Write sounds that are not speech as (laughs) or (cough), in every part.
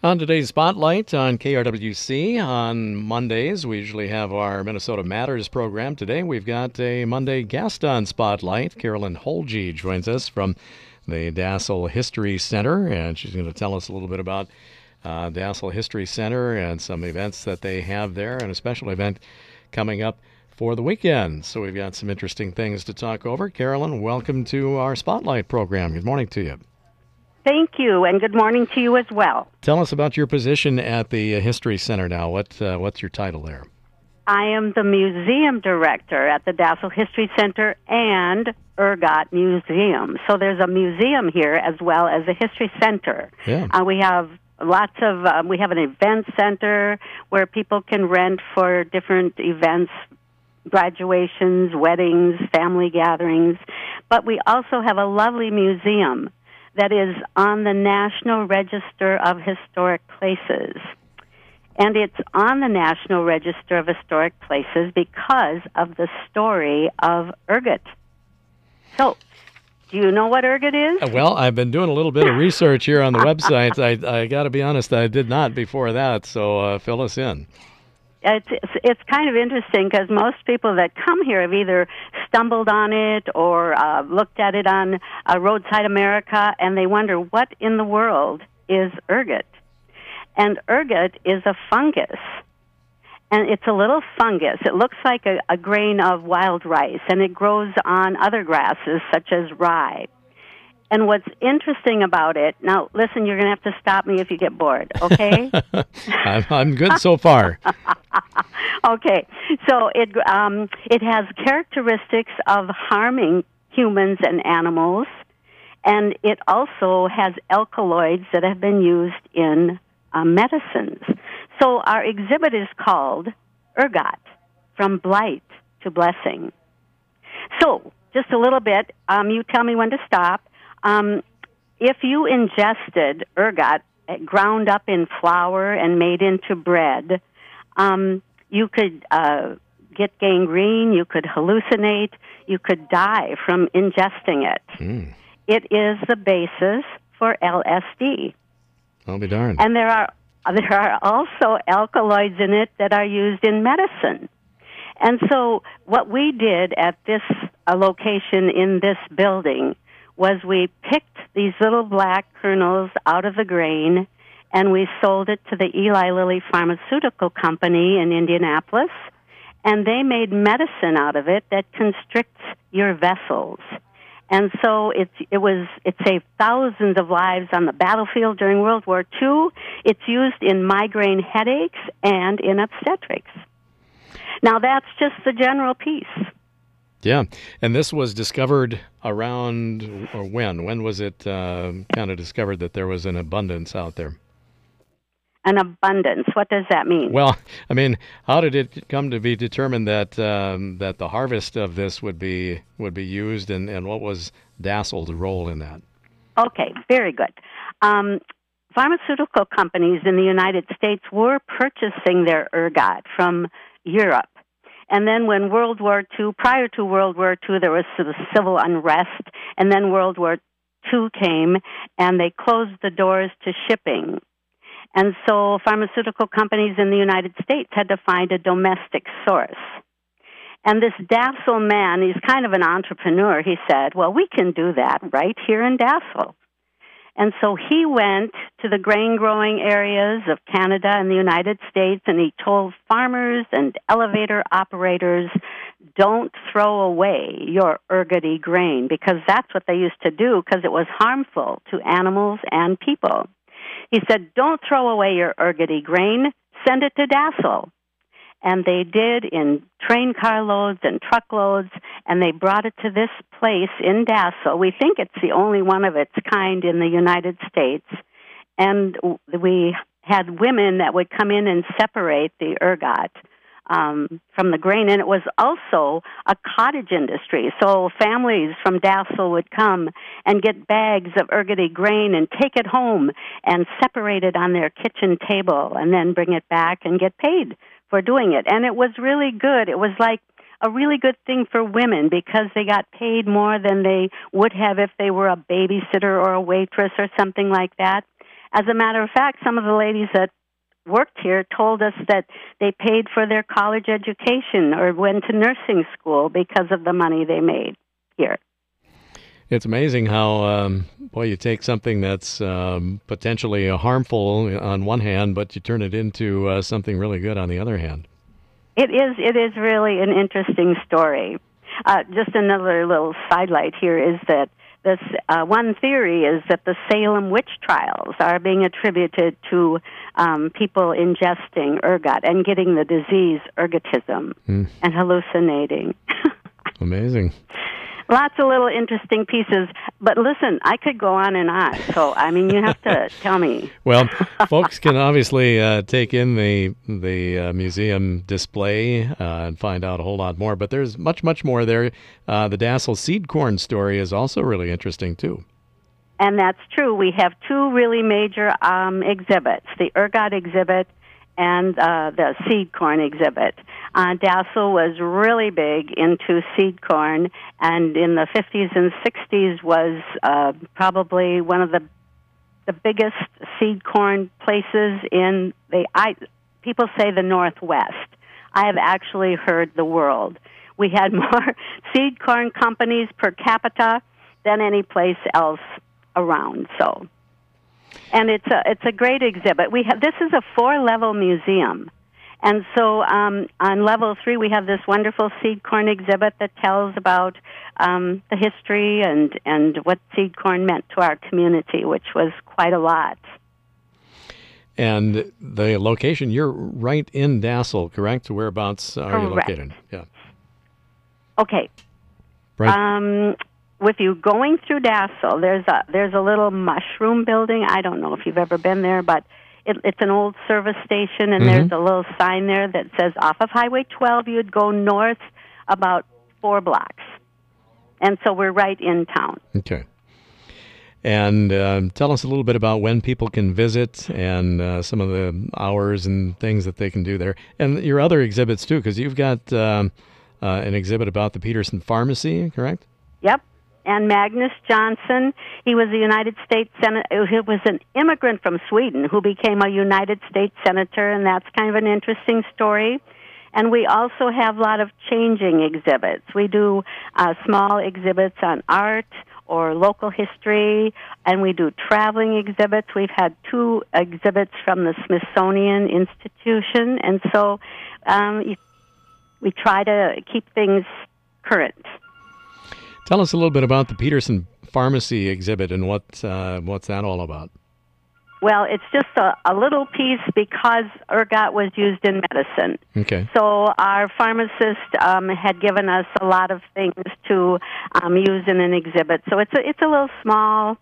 On today's Spotlight on KRWC, on Mondays, we usually have our Minnesota Matters program. Today, we've got a Monday guest on Spotlight. Carolyn Holje joins us from the Dassel History Center, and she's going to tell us a little bit about uh, Dassel History Center and some events that they have there, and a special event coming up for the weekend. So, we've got some interesting things to talk over. Carolyn, welcome to our Spotlight program. Good morning to you. Thank you, and good morning to you as well. Tell us about your position at the uh, History Center now. What uh, what's your title there? I am the museum director at the Dassel History Center and Ergot Museum. So there's a museum here as well as a history center. Yeah. Uh, we have lots of um, we have an event center where people can rent for different events graduations weddings family gatherings but we also have a lovely museum that is on the National Register of Historic Places. And it's on the National Register of Historic Places because of the story of Ergot. So, do you know what Ergot is? Uh, well, I've been doing a little bit of (laughs) research here on the website. I, I got to be honest, I did not before that, so uh, fill us in it's it's, kind of interesting because most people that come here have either stumbled on it or uh, looked at it on uh, Roadside America, and they wonder what in the world is ergot. And ergot is a fungus, and it's a little fungus. It looks like a, a grain of wild rice, and it grows on other grasses such as rye. And what's interesting about it, now listen, you're going to have to stop me if you get bored, okay? (laughs) I'm, I'm good so far. (laughs) okay, so it um, it has characteristics of harming humans and animals, and it also has alkaloids that have been used in uh, medicines. So our exhibit is called Ergot, from blight to blessing. So, just a little bit. Um, you tell me when to stop. Um, if you ingested ergot ground up in flour and made into bread, um, you could uh, get gangrene, you could hallucinate, you could die from ingesting it. Mm. It is the basis for LSD. I'll be darned. And there are (laughs) there are also alkaloids in it that are used in medicine. And so, what we did at this uh, location in this building was we picked these little black kernels out of the grain and we sold it to the Eli Lilly Pharmaceutical Company in Indianapolis and they made medicine out of it that constricts your vessels. And so it, it was, it saved thousands of lives on the battlefield during World War II. It's used in migraine headaches and in obstetrics. Now that's just the general piece. Yeah, and this was discovered around or when? When was it uh, kind of discovered that there was an abundance out there? An abundance. What does that mean? Well, I mean, how did it come to be determined that um, that the harvest of this would be would be used, and, and what was Dassel's role in that? Okay, very good. Um, pharmaceutical companies in the United States were purchasing their ergot from Europe and then when World War II, prior to World War II, there was sort of civil unrest, and then World War II came, and they closed the doors to shipping. And so pharmaceutical companies in the United States had to find a domestic source. And this Dassel man, he's kind of an entrepreneur, he said, Well, we can do that right here in Dassel. And so he went to the grain growing areas of Canada and the United States and he told farmers and elevator operators, don't throw away your ergoty grain because that's what they used to do because it was harmful to animals and people. He said, don't throw away your ergoty grain, send it to Dassel and they did in train car loads and truckloads, and they brought it to this place in Dassel. We think it's the only one of its kind in the United States, and we had women that would come in and separate the ergot. Um, from the grain, and it was also a cottage industry. So families from Dassel would come and get bags of ergoty grain and take it home and separate it on their kitchen table, and then bring it back and get paid for doing it. And it was really good. It was like a really good thing for women because they got paid more than they would have if they were a babysitter or a waitress or something like that. as a matter of fact, some of the ladies that worked here told us that they paid for their college education or went to nursing school because of the money they made here. It's amazing how, um, boy, you take something that's um, potentially harmful on one hand, but you turn it into uh, something really good on the other hand. It is. It is really an interesting story. Uh, just another little sidelight here is that this uh, one theory is that the Salem witch trials are being attributed to um, people ingesting ergot and getting the disease ergotism mm. and hallucinating. (laughs) Amazing lots of little interesting pieces. But listen, I could go on and on. So I mean, you have to (laughs) tell me. Well, (laughs) folks can obviously uh, take in the the uh, museum display uh, and find out a whole lot more. But there's much much more there. Uh, the Dassel seed corn story is also really interesting too. And that's true. We have two really major um, exhibits: the ergot exhibit and uh, the seed corn exhibit. Uh, Dassel was really big into seed corn, and in the 50s and 60s was uh, probably one of the the biggest seed corn places in the I people say the Northwest. I have actually heard the world. We had (laughs) more seed corn companies per capita than any place else around. So and it's a it's a great exhibit. We have this is a four level museum, and so um, on level three we have this wonderful seed corn exhibit that tells about um, the history and and what seed corn meant to our community, which was quite a lot. And the location, you're right in Dassel, correct? Whereabouts are correct. you located? Yeah. Okay. Right. Um, with you going through Dassel, there's a there's a little mushroom building. I don't know if you've ever been there, but it, it's an old service station, and mm-hmm. there's a little sign there that says off of Highway 12, you'd go north about four blocks, and so we're right in town. Okay. And uh, tell us a little bit about when people can visit and uh, some of the hours and things that they can do there, and your other exhibits too, because you've got um, uh, an exhibit about the Peterson Pharmacy, correct? Yep, and Magnus Johnson. He was a United States senator. He was an immigrant from Sweden who became a United States senator, and that's kind of an interesting story. And we also have a lot of changing exhibits. We do uh, small exhibits on art or local history, and we do traveling exhibits. We've had two exhibits from the Smithsonian Institution, and so um, we try to keep things current. Tell us a little bit about the Peterson Pharmacy exhibit and what uh, what's that all about. Well, it's just a, a little piece because ergot was used in medicine. Okay. So our pharmacist um, had given us a lot of things to um, use in an exhibit. So it's a it's a little small,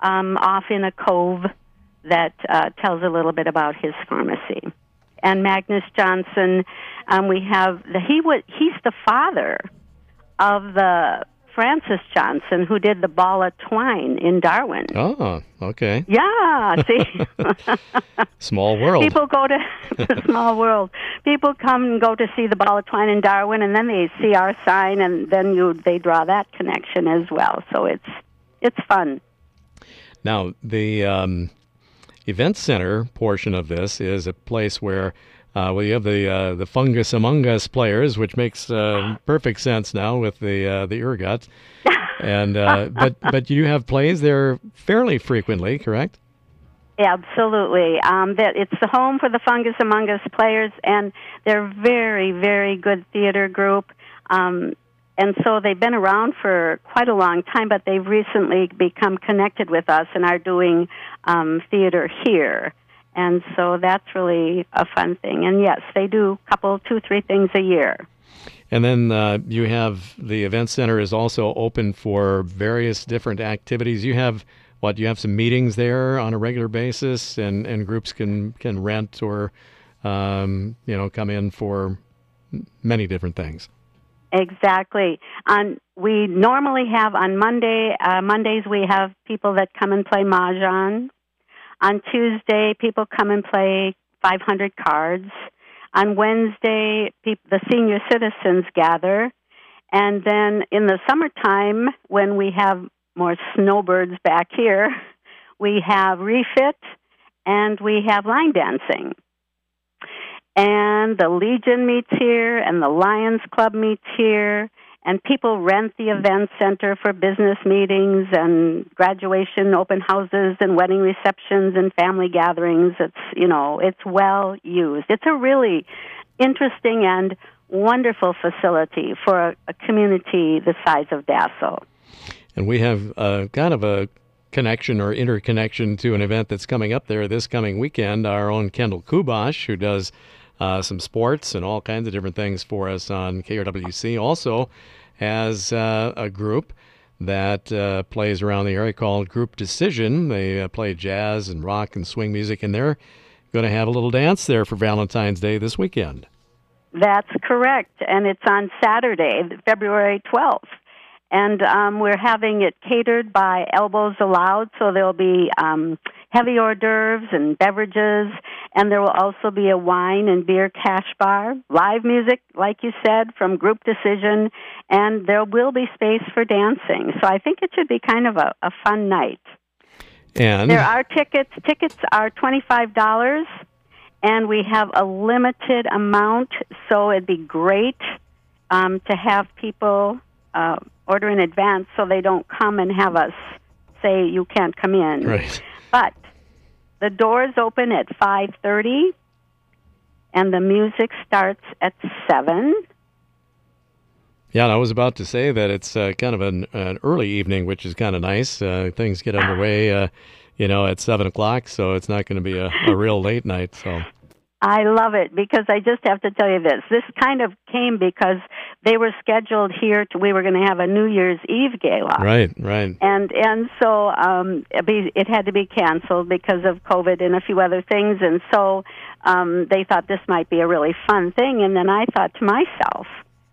um, off in a cove, that uh, tells a little bit about his pharmacy. And Magnus Johnson, um, we have the he was he's the father of the Francis Johnson, who did the ball of twine in Darwin. Oh, okay. Yeah, (laughs) see? small world. People go to (laughs) the small world. People come and go to see the ball of twine in Darwin, and then they see our sign, and then you they draw that connection as well. So it's it's fun. Now the um, event center portion of this is a place where uh, well, you have the uh, the fungus among us players, which makes uh, perfect sense now with the uh, the ergot. and uh, (laughs) but but you have plays there fairly frequently, correct? Absolutely. Um, that it's the home for the Fungus Among Us players, and they're very, very good theater group. Um, and so they've been around for quite a long time, but they've recently become connected with us and are doing um, theater here. And so that's really a fun thing. And yes, they do a couple, two, three things a year. And then uh, you have the event center is also open for various different activities. You have what? You have some meetings there on a regular basis, and, and groups can can rent or um, you know come in for many different things. Exactly. On we normally have on Monday uh, Mondays we have people that come and play mahjong on Tuesday, people come and play 500 cards. On Wednesday, the senior citizens gather. And then in the summertime, when we have more snowbirds back here, (laughs) we have refit and we have line dancing. And the Legion meets here, and the Lions Club meets here, and people rent the event center for business meetings and graduation open houses and wedding receptions and family gatherings. It's, you know, it's well used. It's a really interesting and wonderful facility for a, a community the size of Dassel. And we have uh, kind of a connection or interconnection to an event that's coming up there this coming weekend. Our own Kendall Kubash who does uh, some sports and all kinds of different things for us on KRWC, also has uh, a group that uh, plays around the area called Group Decision. They uh, play jazz and rock and swing music, and they're going to have a little dance there for Valentine's Day this weekend. That's correct, and it's on Saturday, February 12th and um, we're having it catered by Elbows Allowed, so there'll be um, heavy hors d'oeuvres and beverages, and there will also be a wine and beer cash bar, live music, like you said, from Group Decision, and there will be space for dancing. So I think it should be kind of a, a fun night. And there are tickets. Tickets are twenty five dollars, and we have a limited amount, so it'd be great um, to have people. Uh, order in advance so they don't come and have us say you can't come in. Right. But the doors open at 5:30 and the music starts at 7. Yeah, and I was about to say that it's uh, kind of an, an, early evening, which is kind of nice. Uh, things get underway, uh, you know, at seven o'clock, so it's not going to be a, a real late night. So I love it because I just have to tell you this. This kind of came because they were scheduled here to we were going to have a New Year's Eve gala. Right, right. And and so um it had to be canceled because of COVID and a few other things and so um they thought this might be a really fun thing and then I thought to myself,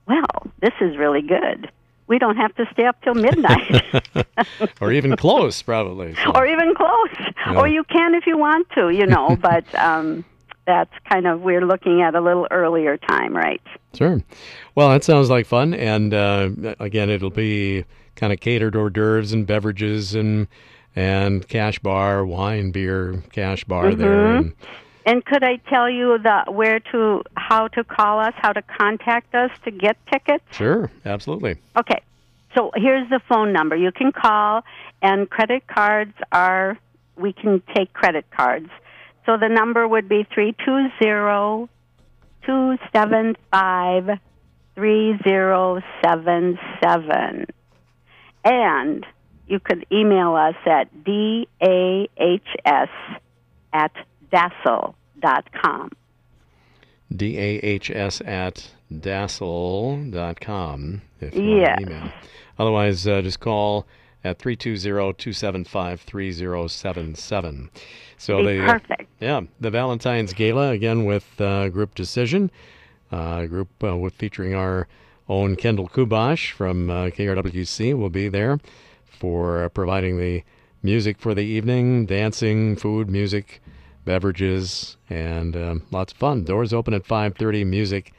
well, this is really good we don't have to stay up till midnight. (laughs) (laughs) or even close, probably. So. Or even close. Yeah. Or you can if you want to, you know. but um, that's kind of we're looking at a little earlier time, right? Sure. Well, that sounds like fun, and uh, again, it'll be kind of catered hors d'oeuvres and beverages and and cash bar, wine, beer, cash bar mm-hmm. there. And, and could I tell you the where to how to call us, how to contact us to get tickets? Sure, absolutely. Okay. So here's the phone number. You can call and credit cards are we can take credit cards. So the number would be 320 275 3077. And you could email us at dahs at dassel.com. D-A-H-S at dassel.com if you yes. email. Otherwise, uh, just call at 320-275-3077. So they perfect. Yeah, the Valentine's Gala again with uh, Group Decision, uh, group uh, with featuring our own Kendall Kubash from uh, KRWC will be there for providing the music for the evening, dancing, food, music, beverages, and um, lots of fun. Doors open at 5:30. Music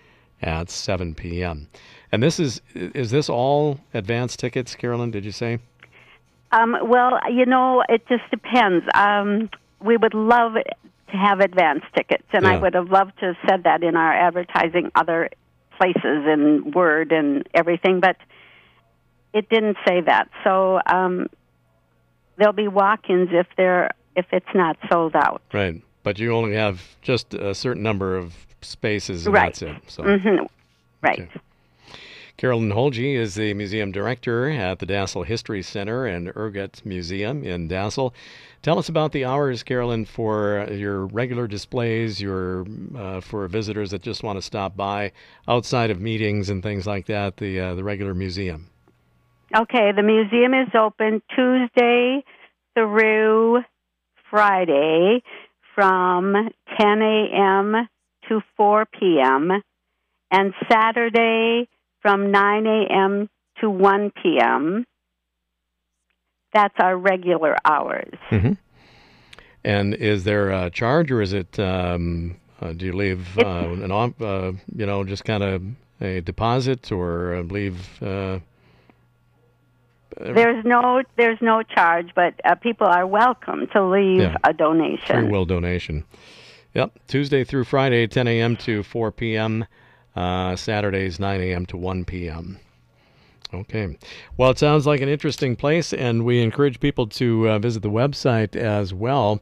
at 7 p.m. And this is is this all advance tickets, Carolyn? Did you say? Um, well, you know, it just depends. Um, we would love to have advance tickets, and yeah. I would have loved to have said that in our advertising other places in Word and everything, but it didn't say that. So um, there'll be walk-ins if they're if it's not sold out. Right, but you only have just a certain number of spaces, and right. that's it. So. Mm-hmm. Right. Okay. Carolyn Holje is the museum director at the Dassel History Center and Ergot Museum in Dassel. Tell us about the hours, Carolyn, for your regular displays, your uh, for visitors that just want to stop by outside of meetings and things like that. The uh, the regular museum. Okay, the museum is open Tuesday through Friday from 10 a.m. to 4 p.m. and Saturday from 9 a.m. to 1 p.m. That's our regular hours. Mm-hmm. And is there a charge, or is it? Um, uh, do you leave uh, an uh, you know just kind of a deposit, or leave uh, there's no there's no charge, but uh, people are welcome to leave Yeah. a donation. Free will donation. Yep. Tuesday through Friday, 10 a.m. to 4 p.m. Uh, Saturdays, 9 a.m. to 1 p.m. Okay. Well, it sounds like an interesting place, and we encourage people to uh, visit the website as well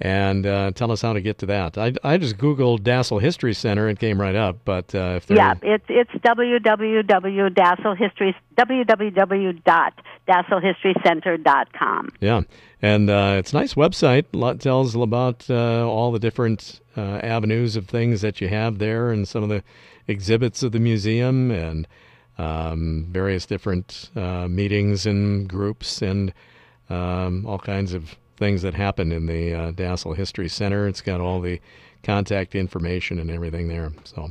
and uh, tell us how to get to that. I, I just Googled Dassel History Center and came right up, but uh, if there Yeah, it's it's www.dasselhistory www.dasselhistorycenter.com. Yeah, and uh, it's a nice website. A lot tells about uh, all the different uh, avenues of things that you have there, and some of the exhibits of the museum, and um, various different uh, meetings and groups, and um, all kinds of things that happen in the uh, Dassel History Center. It's got all the contact information and everything there. So.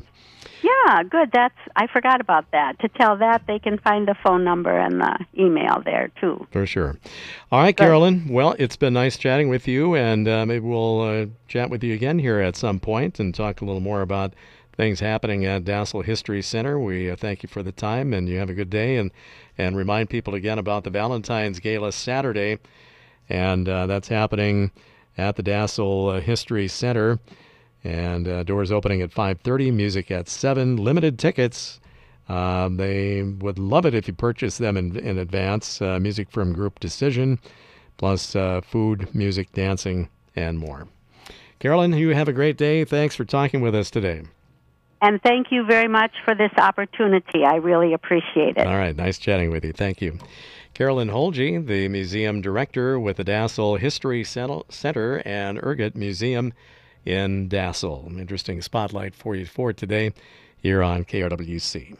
Yeah, good. That's I forgot about that. To tell that, they can find the phone number and the email there too. For sure. All right, Carolyn. Well, it's been nice chatting with you, and uh, maybe we'll uh, chat with you again here at some point and talk a little more about things happening at Dassel History Center. We uh, thank you for the time, and you have a good day, and and remind people again about the Valentine's Gala Saturday, and uh, that's happening at the Dassel uh, History Center. And uh, doors opening at 5:30, music at 7, limited tickets. Uh, they would love it if you purchase them in, in advance. Uh, music from Group Decision, plus food, music, dancing, and more. Carolyn, you have a great day. Thanks for talking with us today. And thank you very much for this opportunity. I really appreciate it. All right, nice chatting with you. Thank you. Carolyn Holje, the museum director with the Dassel History Center and Ergot Museum in Dassel. Interesting spotlight for you for today here on KRWC.